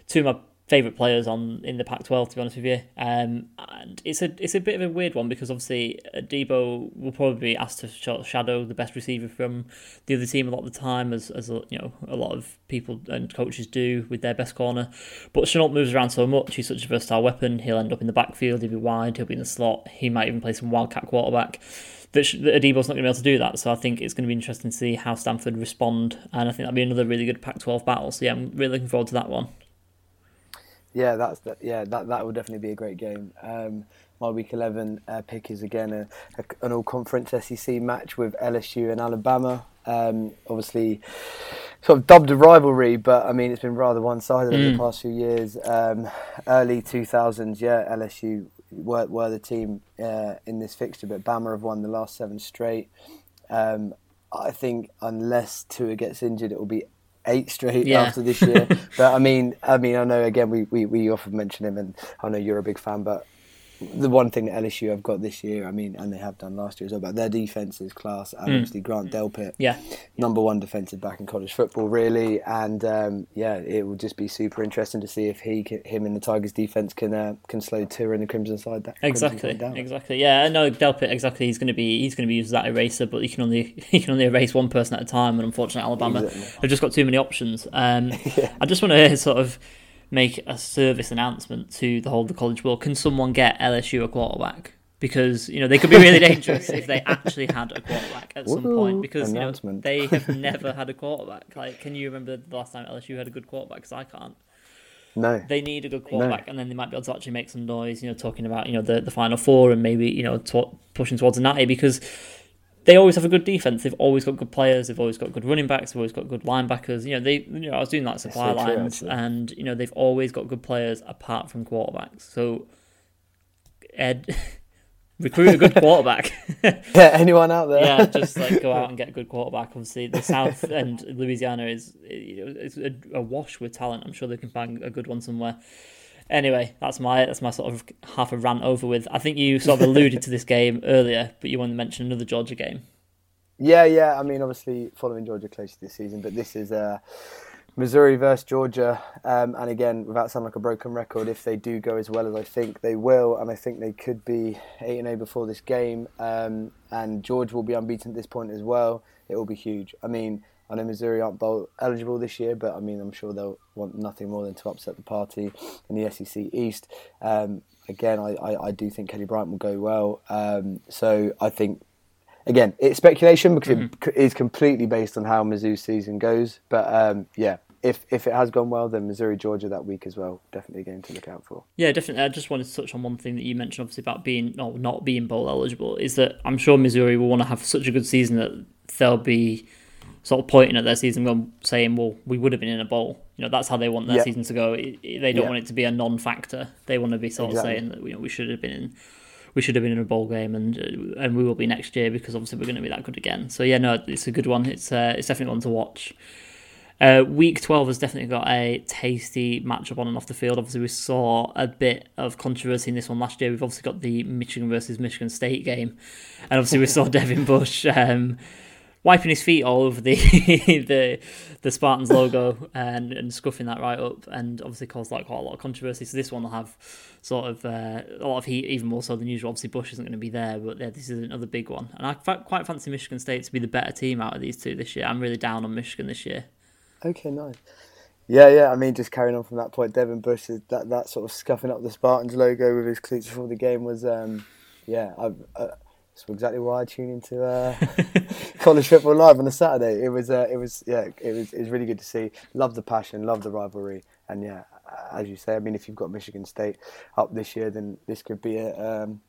Two of my favorite players on in the Pac-12 to be honest with you. Um, and it's a it's a bit of a weird one because obviously Debo will probably be asked to shadow the best receiver from the other team a lot of the time, as as you know a lot of people and coaches do with their best corner. But Shenault moves around so much; he's such a versatile weapon. He'll end up in the backfield, he'll be wide, he'll be in the slot. He might even play some wildcat quarterback. That Adebo's not going to be able to do that, so I think it's going to be interesting to see how Stanford respond, and I think that'll be another really good Pac-12 battle. So yeah, I'm really looking forward to that one. Yeah, that's the, yeah that that will definitely be a great game. Um, my week eleven uh, pick is again a, a, an all conference SEC match with LSU and Alabama. Um, obviously, sort of dubbed a rivalry, but I mean it's been rather one sided mm. over the past few years. Um, early two thousands, yeah, LSU were, were the team uh, in this fixture, but Bama have won the last seven straight. Um, I think unless Tua gets injured, it will be eight straight yeah. after this year. but I mean, I mean, I know again we, we, we often mention him, and I know you're a big fan, but the one thing that LSU have got this year, I mean, and they have done last year as well, but their defense is class. And mm. obviously, Grant Delpit, yeah, number one defensive back in college football, really. And um, yeah, it will just be super interesting to see if he, can, him and the Tigers defense can uh, can slow Tua and the Crimson Tide that, Exactly, down. exactly. Yeah, no, Delpit exactly. He's going to be he's going to be used as that eraser, but he can only he can only erase one person at a time. And unfortunately, Alabama exactly. have just got too many options. Um, yeah. I just want to sort of make a service announcement to the whole of the college world. Can someone get LSU a quarterback? Because you know they could be really dangerous if they actually had a quarterback at some point. Because you know they have never had a quarterback. Like, can you remember the last time LSU had a good quarterback? Because I can't. No. They need a good quarterback, no. and then they might be able to actually make some noise. You know, talking about you know the the final four and maybe you know pushing towards a natty because they always have a good defense. They've always got good players. They've always got good running backs. They've always got good linebackers. You know, they. You know, I was doing that supply so lines, true, and you know, they've always got good players apart from quarterbacks. So, Ed, recruit a good quarterback. yeah, anyone out there? yeah, just like go out and get a good quarterback. Obviously, the South and Louisiana is you know, it's a, a wash with talent. I'm sure they can find a good one somewhere. Anyway, that's my that's my sort of half a rant over with. I think you sort of alluded to this game earlier, but you wanted to mention another Georgia game. Yeah, yeah. I mean, obviously following Georgia closely this season, but this is uh, Missouri versus Georgia, um, and again, without sounding like a broken record, if they do go as well as I think they will, and I think they could be eight and eight before this game, um, and George will be unbeaten at this point as well. It will be huge. I mean, I know Missouri aren't bowl eligible this year, but I mean, I'm sure they'll want nothing more than to upset the party in the SEC East. Um, again, I, I, I, do think Kelly Bryant will go well. Um, so I think, again, it's speculation because mm-hmm. it is completely based on how Mizzou's season goes. But um, yeah, if if it has gone well, then Missouri Georgia that week as well, definitely a game to look out for. Yeah, definitely. I just wanted to touch on one thing that you mentioned, obviously about being no, not being bowl eligible, is that I'm sure Missouri will want to have such a good season that they'll be sort of pointing at their season and saying, well, we would have been in a bowl. You know, that's how they want their season to go. They don't want it to be a non-factor. They want to be sort of saying that you know, we should have been in, we should have been in a bowl game, and uh, and we will be next year because obviously we're going to be that good again. So yeah, no, it's a good one. It's uh, it's definitely one to watch. Uh, week 12 has definitely got a tasty matchup on and off the field. Obviously, we saw a bit of controversy in this one last year. We've obviously got the Michigan versus Michigan State game, and obviously we saw Devin Bush um, wiping his feet all over the the the Spartans logo and, and scuffing that right up, and obviously caused like quite a lot of controversy. So this one will have sort of uh, a lot of heat, even more so than usual. Obviously, Bush isn't going to be there, but yeah, this is another big one. And I quite fancy Michigan State to be the better team out of these two this year. I'm really down on Michigan this year. Okay, nice. Yeah, yeah. I mean, just carrying on from that point, Devin Bush, that that sort of scuffing up the Spartans logo with his cleats before the game was, um, yeah. I, uh, that's exactly why I tune into uh, college football live on a Saturday. It was, uh, it was, yeah, it was, it was really good to see. Love the passion, love the rivalry, and yeah, as you say, I mean, if you've got Michigan State up this year, then this could be a, um,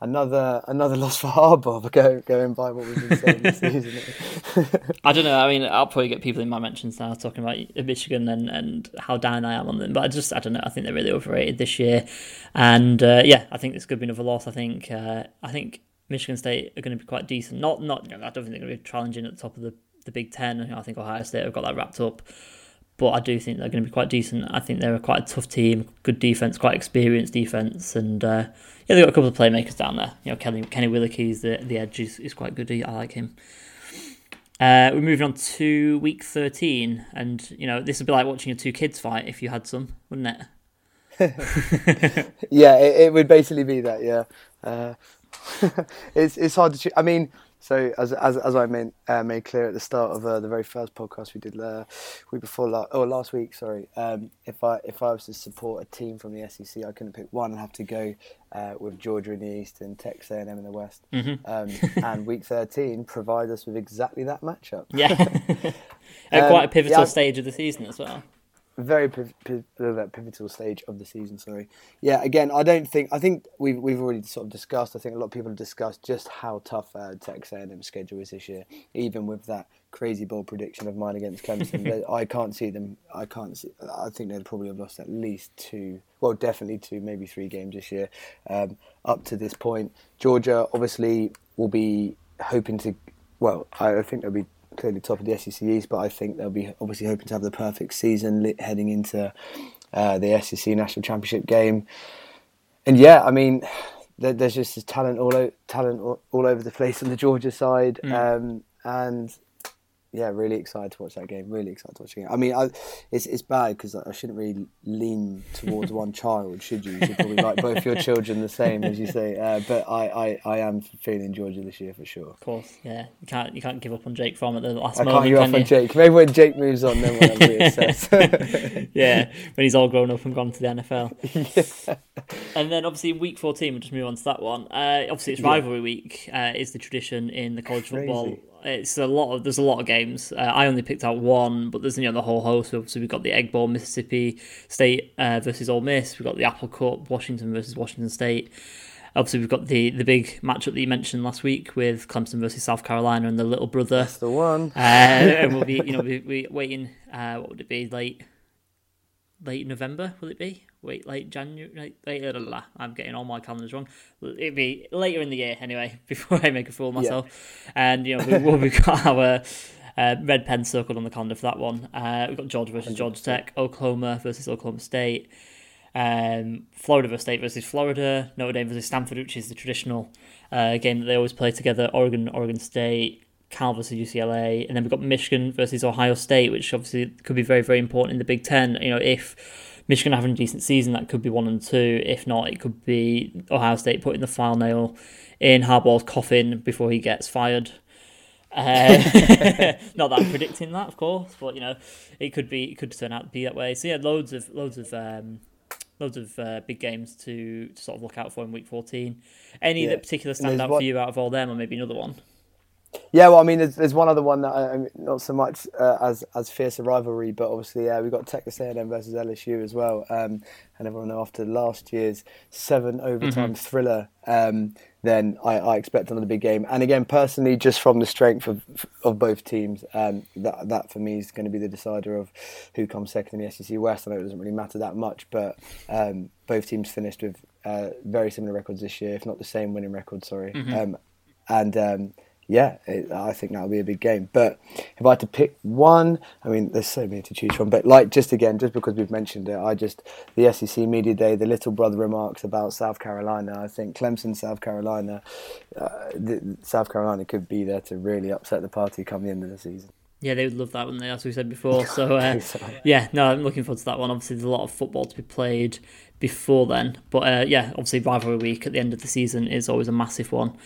another another loss for Harbaugh. Go, going by what we've been saying this season. I don't know. I mean, I'll probably get people in my mentions now talking about Michigan and, and how down I am on them. But I just I don't know. I think they're really overrated this year, and uh, yeah, I think this could be another loss. I think uh, I think Michigan State are going to be quite decent. Not not. I don't think they're going to be challenging at the top of the the Big Ten. I think Ohio State have got that wrapped up but I do think they're going to be quite decent. I think they're a quite a tough team, good defense, quite experienced defense, and uh, yeah, they've got a couple of playmakers down there. You know, Kenny Kenny Willekes, the the edge is, is quite good. I like him. Uh, we're moving on to week thirteen, and you know this would be like watching your two kids fight if you had some, wouldn't it? yeah, it, it, would basically be that. Yeah, uh, it's it's hard to. Choose. I mean, so as as, as I made, uh, made clear at the start of uh, the very first podcast we did uh, week before la- or last week, sorry. Um, if I if I was to support a team from the SEC, I couldn't pick one. I'd have to go uh, with Georgia in the East and Texas A&M in the West. Mm-hmm. Um, and week thirteen provide us with exactly that matchup. Yeah, at um, quite a pivotal yeah, stage of the season as well very pivotal stage of the season. Sorry, yeah. Again, I don't think I think we've we've already sort of discussed. I think a lot of people have discussed just how tough uh, Texas A&M schedule is this year. Even with that crazy bold prediction of mine against Clemson, I can't see them. I can't see. I think they'd probably have lost at least two. Well, definitely two, maybe three games this year. Um, up to this point, Georgia obviously will be hoping to. Well, I, I think they'll be clearly top of the SEC East, but I think they'll be obviously hoping to have the perfect season heading into uh, the SEC National Championship game. and yeah, I mean, there, there's just this talent all o- talent all, all, over the place on the Georgia side, mm. um, and yeah, really excited to watch that game. Really excited to watch it. I mean, I, it's it's bad because I shouldn't really lean towards one child, should you? You should probably like both your children the same, as you say. Uh, but I, I, I am feeling Georgia this year for sure. Of course, yeah. You can't you can't give up on Jake Fromm at the last I moment. I can't give up on Jake. Maybe when Jake moves on, then we'll reassess. yeah, when he's all grown up and gone to the NFL. yeah. And then obviously week fourteen, we'll just move on to that one. Uh, obviously, it's rivalry yeah. week. Uh, is the tradition in the college Crazy. football it's a lot of there's a lot of games. Uh, I only picked out one, but there's you know the whole host. So, we've got the Egg Bowl, Mississippi State uh, versus Ole Miss. We've got the Apple Cup, Washington versus Washington State. Obviously, we've got the the big matchup that you mentioned last week with Clemson versus South Carolina and the little brother. That's the one. Uh, and we'll be you know we we waiting. Uh, what would it be late? Late November will it be? Wait, late January, late, late blah, blah, blah. I'm getting all my calendars wrong. It'd be later in the year anyway, before I make a fool of myself. Yeah. And you know, we, will we've got our uh, red pen circled on the calendar for that one. Uh, we've got Georgia versus Georgia Tech, Oklahoma versus Oklahoma State, um, Florida versus State versus Florida, Notre Dame versus Stanford, which is the traditional uh, game that they always play together. Oregon, Oregon State. Cal versus UCLA, and then we've got Michigan versus Ohio State, which obviously could be very, very important in the Big Ten. You know, if Michigan having a decent season, that could be one and two. If not, it could be Ohio State putting the file nail in Harbaugh's coffin before he gets fired. Uh, not that I'm predicting that, of course, but you know, it could be it could turn out to be that way. So yeah, loads of loads of um, loads of uh, big games to, to, sort of look out for in week 14. Any yeah. that particular stand out what... for you out of all them, or maybe another one? Yeah, well, I mean, there's, there's one other one that I, mean, not so much uh, as as fierce a rivalry, but obviously, yeah, we've got Texas A&M versus LSU as well. Um, and everyone know after last year's seven overtime mm-hmm. thriller, um, then I, I, expect another big game. And again, personally, just from the strength of of both teams, um, that that for me is going to be the decider of who comes second in the SEC West. I know it doesn't really matter that much, but um, both teams finished with uh, very similar records this year, if not the same winning record. Sorry, mm-hmm. Um, and um, yeah, it, I think that'll be a big game. But if I had to pick one, I mean, there's so many to choose from. But like, just again, just because we've mentioned it, I just the SEC media day, the little brother remarks about South Carolina. I think Clemson, South Carolina, uh, the, South Carolina could be there to really upset the party come the end of the season. Yeah, they would love that, wouldn't they? As we said before. So, uh, yeah, no, I'm looking forward to that one. Obviously, there's a lot of football to be played before then. But uh, yeah, obviously rivalry week at the end of the season is always a massive one.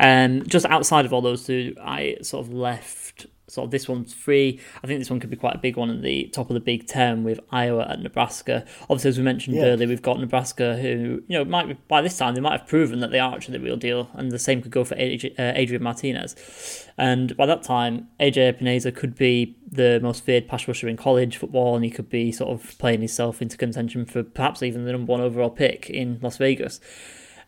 Um, just outside of all those two, I sort of left sort of this one's free. I think this one could be quite a big one at the top of the Big Ten with Iowa and Nebraska. Obviously, as we mentioned yeah. earlier, we've got Nebraska who, you know, might be, by this time they might have proven that they are actually the real deal, and the same could go for uh, Adrian Martinez. And by that time, AJ Epenesa could be the most feared pass rusher in college football, and he could be sort of playing himself into contention for perhaps even the number one overall pick in Las Vegas.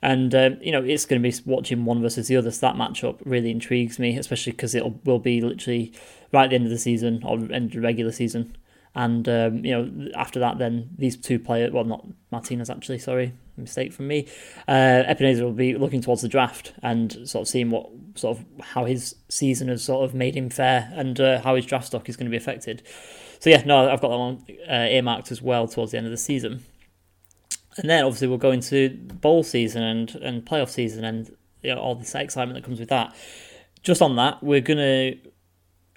And um, you know, it's going to be watching one versus the other. So that matchup really intrigues me, especially because it will be literally right at the end of the season or end of the regular season. And um, you know, after that, then these two players, well, not Martinez actually, sorry, mistake from me. Uh, will be looking towards the draft and sort of seeing what sort of how his season has sort of made him fair and uh, how his draft stock is going to be affected. So yeah, no, I've got that one uh, earmarked as well towards the end of the season and then obviously we'll go into bowl season and and playoff season and you know, all this excitement that comes with that. Just on that, we're gonna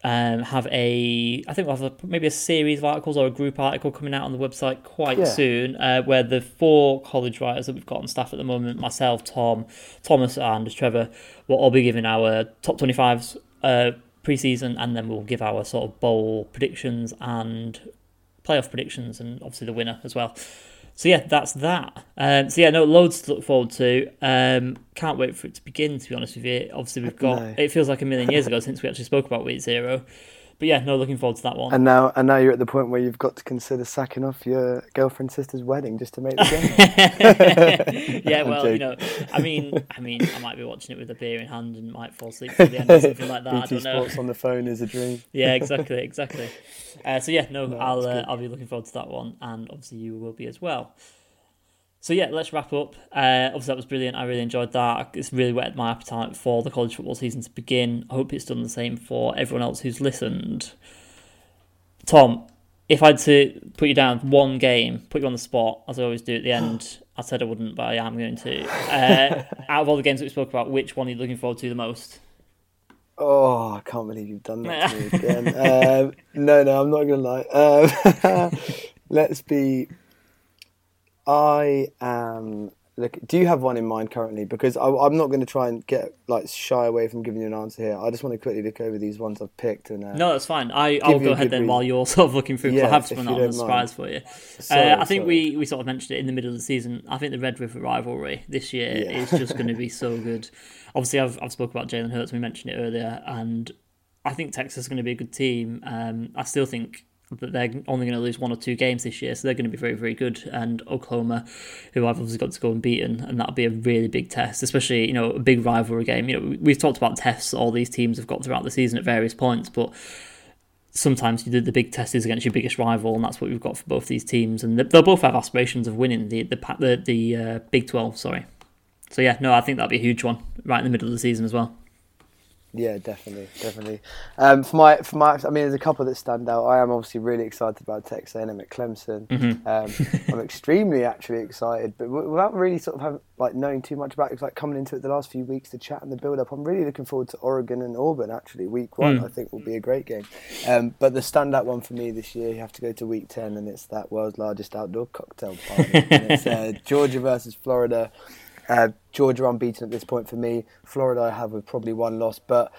um, have a I think we'll have a, maybe a series of articles or a group article coming out on the website quite yeah. soon, uh, where the four college writers that we've got on staff at the moment, myself, Tom, Thomas, and Trevor, will all be giving our top twenty fives uh, preseason, and then we'll give our sort of bowl predictions and playoff predictions, and obviously the winner as well. So yeah, that's that. Um, so yeah, no, loads to look forward to. Um, can't wait for it to begin. To be honest with you, obviously we've got. No. It feels like a million years ago since we actually spoke about Week Zero. But yeah, no, looking forward to that one. And now, and now you're at the point where you've got to consider sacking off your girlfriend's sister's wedding just to make the game. yeah, well, you know, I mean, I mean, I might be watching it with a beer in hand and might fall asleep at the end or something like that. BT I don't know. Sports on the phone is a dream. yeah, exactly, exactly. Uh, so yeah, no, no I'll uh, I'll be looking forward to that one, and obviously you will be as well. So yeah, let's wrap up. Uh, obviously, that was brilliant. I really enjoyed that. It's really whetted my appetite for the college football season to begin. I hope it's done the same for everyone else who's listened. Tom, if I had to put you down one game, put you on the spot, as I always do at the end, I said I wouldn't, but I am going to. Uh, out of all the games that we spoke about, which one are you looking forward to the most? Oh, I can't believe you've done that to me again. um, no, no, I'm not going to lie. Um, let's be. I am Look, do you have one in mind currently? Because I, am not going to try and get like shy away from giving you an answer here. I just want to quickly look over these ones I've picked and. Uh, no, that's fine. I I'll go ahead then reason. while you're sort of looking through. Yeah, I have something on the surprise for you. Sorry, uh, I think sorry. we we sort of mentioned it in the middle of the season. I think the Red River rivalry this year yeah. is just going to be so good. Obviously, I've I've spoken about Jalen Hurts. We mentioned it earlier, and I think Texas is going to be a good team. Um, I still think that they're only going to lose one or two games this year, so they're going to be very, very good. And Oklahoma, who I've obviously got to go and unbeaten, and that'll be a really big test, especially you know a big rivalry game. You know we've talked about tests all these teams have got throughout the season at various points, but sometimes the, the big test is against your biggest rival, and that's what we've got for both these teams. And they'll both have aspirations of winning the the the, the uh, Big Twelve. Sorry. So yeah, no, I think that'll be a huge one right in the middle of the season as well. Yeah, definitely, definitely. Um, for my, for my, I mean, there's a couple that stand out. I am obviously really excited about Texas A&M at Clemson. Mm-hmm. Um, I'm extremely actually excited, but without really sort of having, like knowing too much about it, like coming into it the last few weeks, to chat and the build up. I'm really looking forward to Oregon and Auburn. Actually, week one, mm. I think will be a great game. Um, but the standout one for me this year, you have to go to week ten, and it's that world's largest outdoor cocktail party. it's uh, Georgia versus Florida. Uh, Georgia unbeaten at this point for me. Florida I have with probably one loss, but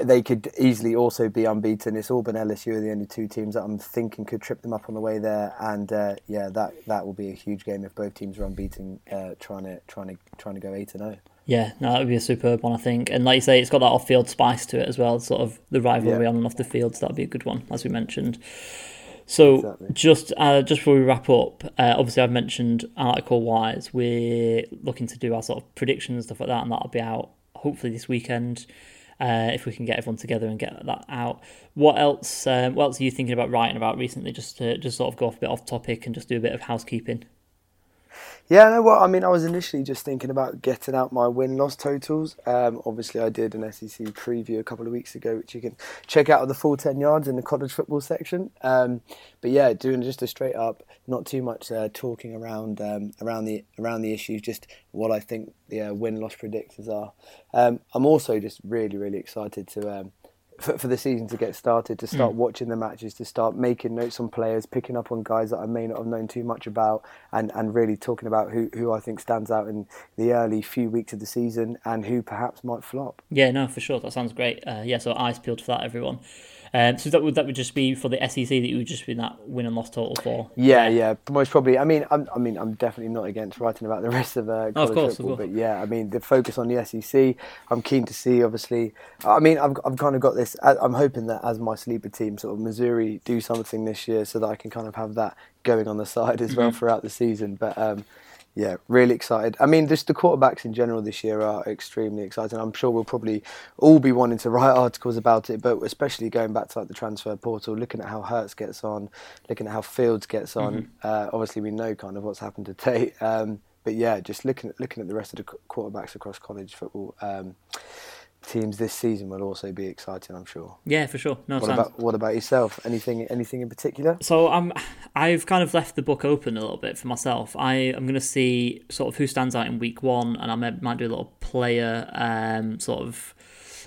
they could easily also be unbeaten. It's Auburn LSU are the only two teams that I'm thinking could trip them up on the way there, and uh, yeah, that that will be a huge game if both teams are unbeaten, uh, trying to trying to trying to go eight and zero. Oh. Yeah, no, that would be a superb one, I think. And like you say, it's got that off-field spice to it as well, sort of the rivalry yeah. on and off the field. So that'd be a good one, as we mentioned. So exactly. just uh, just before we wrap up, uh, obviously I've mentioned article wise, we're looking to do our sort of predictions and stuff like that, and that'll be out hopefully this weekend. Uh, if we can get everyone together and get that out. What else? Um, what else are you thinking about writing about recently? Just to just sort of go off a bit off topic and just do a bit of housekeeping. Yeah, no, well, I mean, I was initially just thinking about getting out my win loss totals. Um, obviously, I did an SEC preview a couple of weeks ago, which you can check out of the full 10 yards in the college football section. Um, but yeah, doing just a straight up, not too much uh, talking around um, around the around the issues, just what I think the uh, win loss predictors are. Um, I'm also just really, really excited to um, for, for, the season to get started, to start mm. watching the matches, to start making notes on players, picking up on guys that I may not have known too much about, and, and really talking about who, who I think stands out in the early few weeks of the season and who perhaps might flop. Yeah, no, for sure. That sounds great. Uh, yeah, so eyes peeled for that, everyone. Um, so that would that would just be for the SEC that you would just be that win and loss total for. Yeah, yeah, most probably. I mean, I'm, I mean, I'm definitely not against writing about the rest of uh, college oh, of course, football, but yeah, I mean, the focus on the SEC. I'm keen to see. Obviously, I mean, I've I've kind of got this. I'm hoping that as my sleeper team, sort of Missouri, do something this year so that I can kind of have that going on the side as well mm-hmm. throughout the season. But um, yeah, really excited. I mean, just the quarterbacks in general this year are extremely exciting. I'm sure we'll probably all be wanting to write articles about it, but especially going back to like the transfer portal, looking at how Hurts gets on, looking at how Fields gets on. Mm-hmm. Uh, obviously, we know kind of what's happened to Tate, um, but yeah, just looking at looking at the rest of the quarterbacks across college football. Um, teams this season will also be exciting, I'm sure. Yeah, for sure. No, what sounds... about what about yourself? Anything anything in particular? So I'm I've kind of left the book open a little bit for myself. I am going to see sort of who stands out in week one, and I might, might do a little player um sort of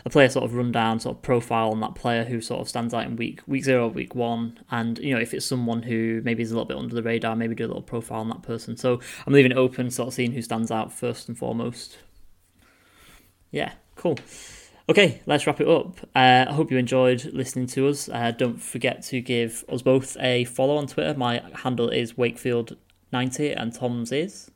a player sort of rundown, sort of profile on that player who sort of stands out in week week zero, week one, and you know if it's someone who maybe is a little bit under the radar, maybe do a little profile on that person. So I'm leaving it open, sort of seeing who stands out first and foremost. Yeah, Cool. Okay, let's wrap it up. Uh, I hope you enjoyed listening to us. Uh, don't forget to give us both a follow on Twitter. My handle is Wakefield90 and Tom's is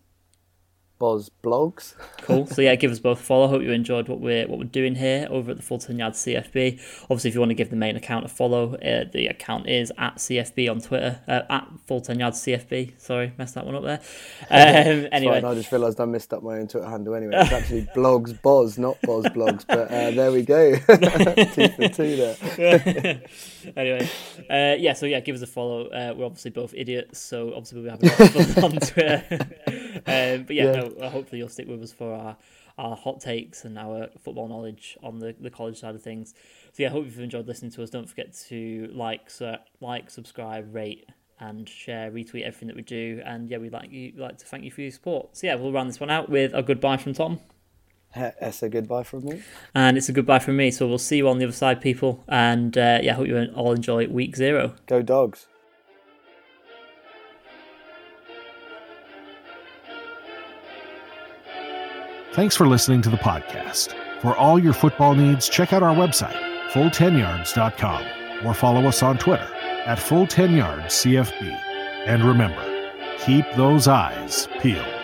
Boz blogs. cool. So yeah, give us both a follow. Hope you enjoyed what we're what we're doing here over at the Full Ten Yards CFB. Obviously, if you want to give the main account a follow, uh, the account is at CFB on Twitter. Uh, at Full Ten Yards CFB. Sorry, messed that one up there. Um, anyway, I just realised I messed up my own Twitter handle. Anyway, it's actually blogs Buzz, not Buzz blogs. But uh, there we go. two for two there. anyway, uh, yeah. So yeah, give us a follow. Uh, we're obviously both idiots, so obviously we'll be having a lot of fun on Twitter. Um, but yeah, yeah. No, hopefully you'll stick with us for our our hot takes and our football knowledge on the, the college side of things. So yeah, I hope you've enjoyed listening to us. Don't forget to like, su- like, subscribe, rate, and share, retweet everything that we do. And yeah, we'd like you like to thank you for your support. So yeah, we'll round this one out with a goodbye from Tom. That's a goodbye from me. And it's a goodbye from me. So we'll see you on the other side, people. And uh, yeah, I hope you all enjoy week zero. Go dogs. Thanks for listening to the podcast. For all your football needs, check out our website, full10yards.com, or follow us on Twitter at full10yardscfb. And remember, keep those eyes peeled.